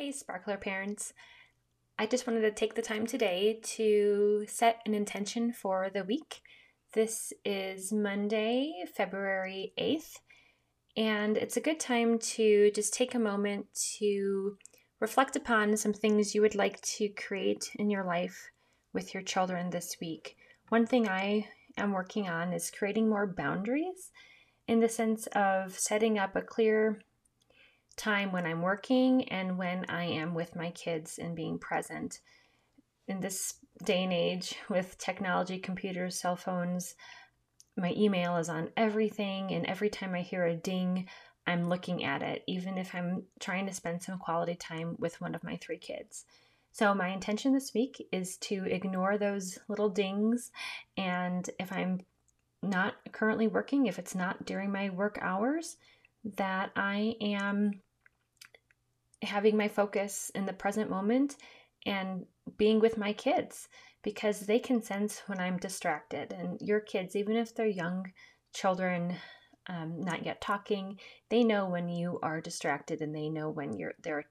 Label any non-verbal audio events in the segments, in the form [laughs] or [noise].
Hey, Sparkler parents. I just wanted to take the time today to set an intention for the week. This is Monday, February 8th, and it's a good time to just take a moment to reflect upon some things you would like to create in your life with your children this week. One thing I am working on is creating more boundaries in the sense of setting up a clear time when I'm working and when I am with my kids and being present. In this day and age with technology, computers, cell phones, my email is on everything, and every time I hear a ding, I'm looking at it, even if I'm trying to spend some quality time with one of my three kids. So, my intention this week is to ignore those little dings. And if I'm not currently working, if it's not during my work hours, that I am having my focus in the present moment and being with my kids because they can sense when I'm distracted. And your kids, even if they're young children, um, not yet talking, they know when you are distracted and they know when you're there.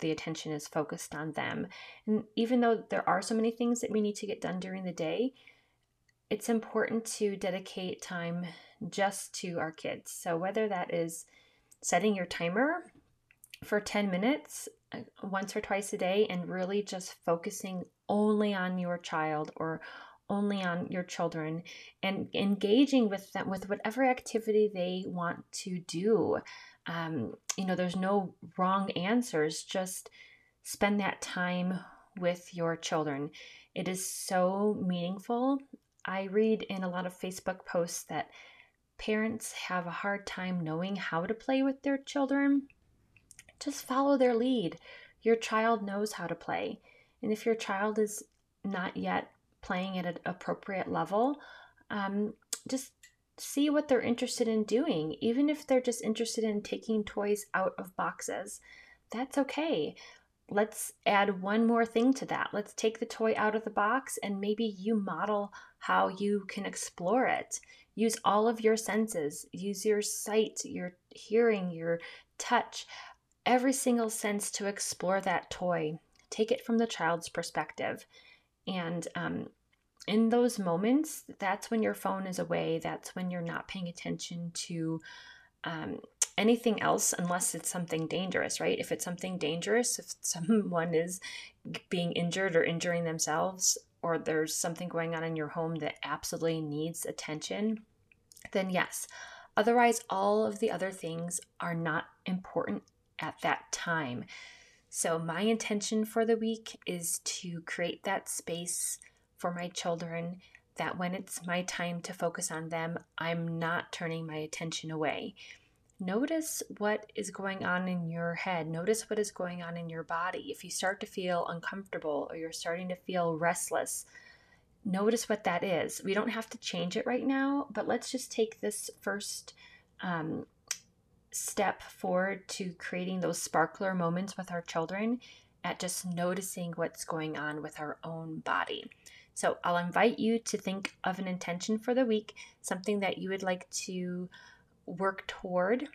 The attention is focused on them. And even though there are so many things that we need to get done during the day, it's important to dedicate time just to our kids. So, whether that is setting your timer for 10 minutes uh, once or twice a day and really just focusing only on your child or only on your children and engaging with them with whatever activity they want to do. Um, you know, there's no wrong answers, just spend that time with your children. It is so meaningful. I read in a lot of Facebook posts that parents have a hard time knowing how to play with their children just follow their lead. Your child knows how to play. And if your child is not yet playing at an appropriate level, um, just see what they're interested in doing. Even if they're just interested in taking toys out of boxes, that's okay. Let's add one more thing to that. Let's take the toy out of the box and maybe you model how you can explore it. Use all of your senses, use your sight, your hearing, your touch every single sense to explore that toy. Take it from the child's perspective. And um, in those moments, that's when your phone is away. That's when you're not paying attention to um, anything else unless it's something dangerous, right? If it's something dangerous, if [laughs] someone is being injured or injuring themselves, or there's something going on in your home that absolutely needs attention, then yes. Otherwise, all of the other things are not important at that time. So, my intention for the week is to create that space for my children that when it's my time to focus on them, I'm not turning my attention away. Notice what is going on in your head. Notice what is going on in your body. If you start to feel uncomfortable or you're starting to feel restless, notice what that is. We don't have to change it right now, but let's just take this first um, step forward to creating those sparkler moments with our children at just noticing what's going on with our own body. So I'll invite you to think of an intention for the week, something that you would like to work toward.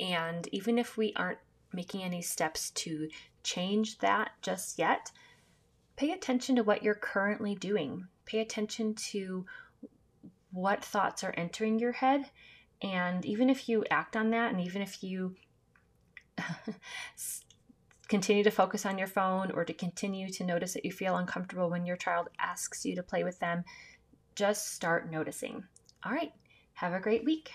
And even if we aren't making any steps to change that just yet, pay attention to what you're currently doing. Pay attention to what thoughts are entering your head and even if you act on that, and even if you continue to focus on your phone or to continue to notice that you feel uncomfortable when your child asks you to play with them, just start noticing. All right, have a great week.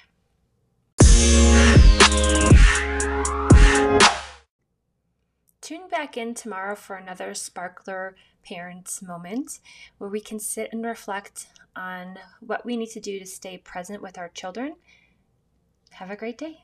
Tune back in tomorrow for another Sparkler Parents moment where we can sit and reflect on what we need to do to stay present with our children have a great day.